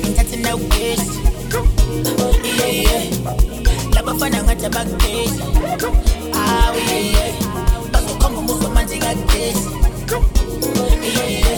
naging tatty now waste. Yeah, yeah. Laba fana ngata back days. Ah, yeah, yeah. Baso kombo muso manzi got this. Yeah, yeah.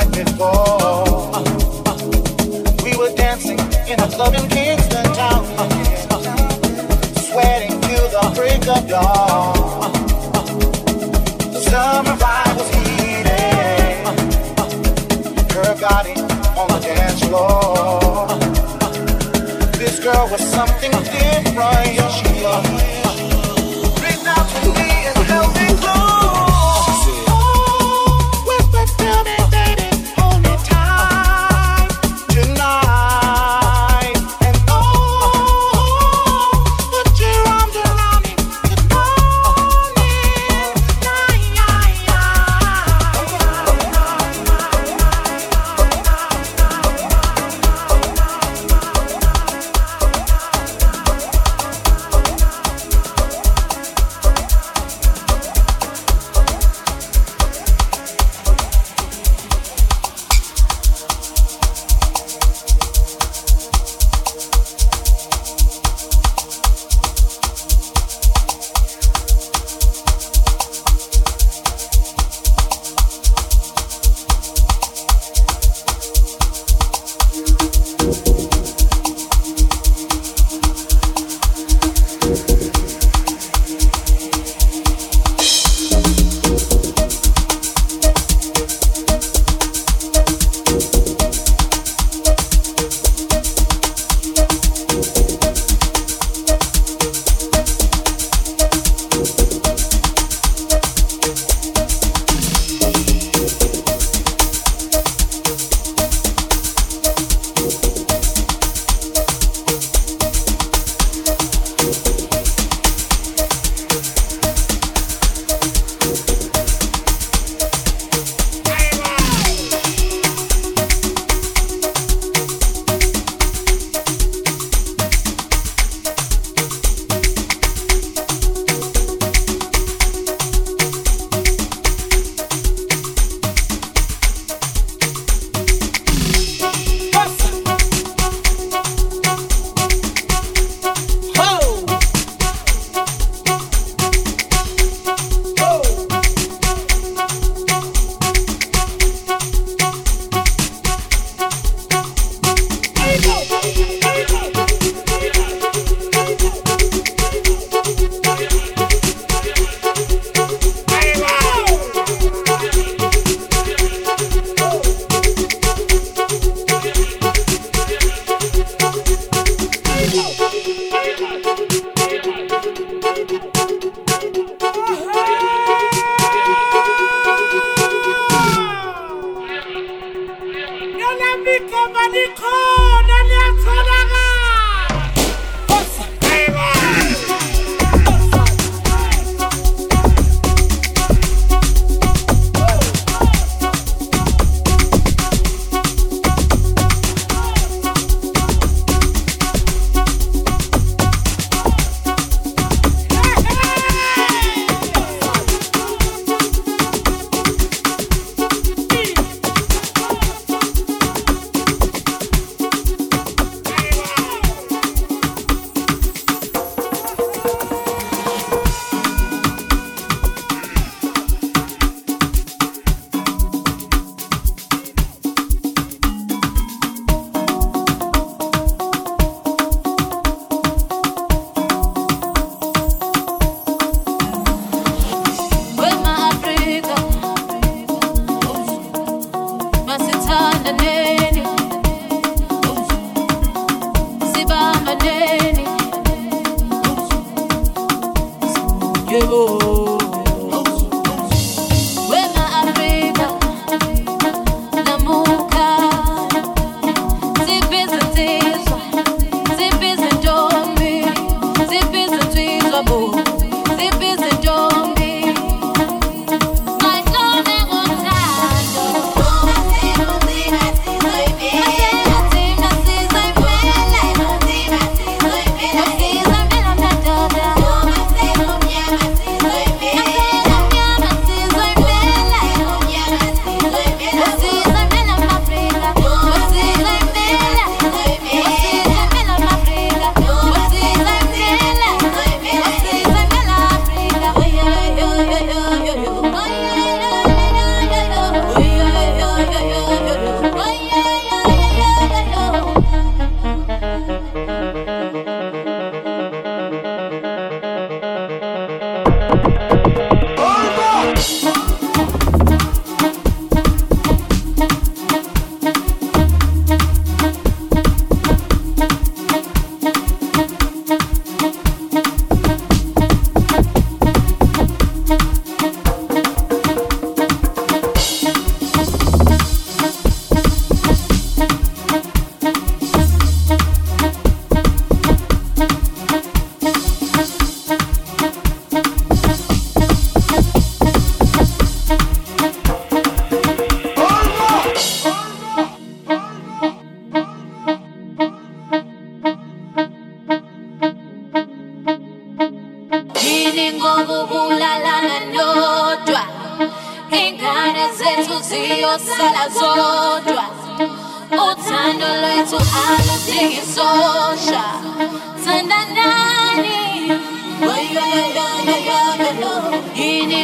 Before. We were dancing in a club in Kingston town, sweating till the break of dawn. The summer vibe was heated, her body on the dance floor. This girl was something different, she was. nobody call.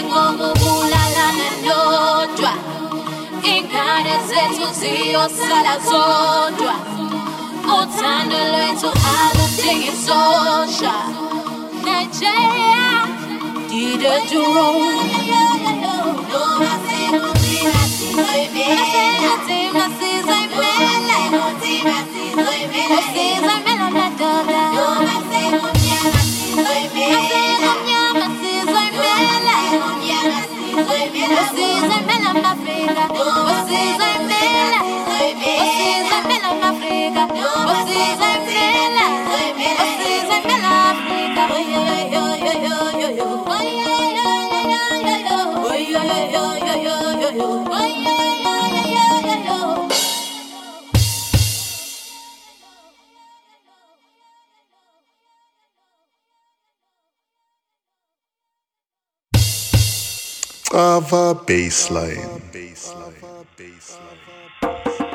ngokubulala nodwa ingane zethu ziyosala zodwa uthando lwethu aludingi sosha nigeria dideduro Nothing, Cava baseline. Cava baseline.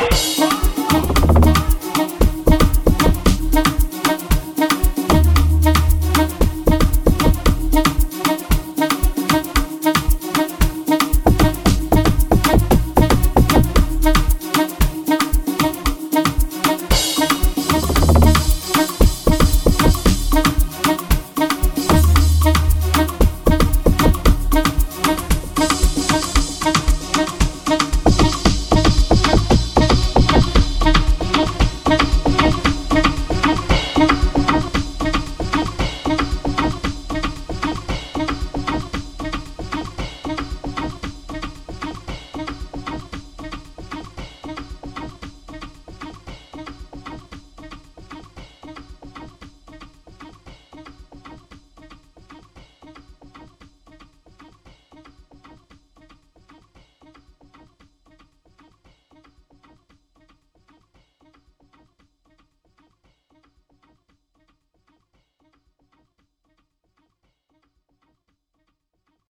Bye.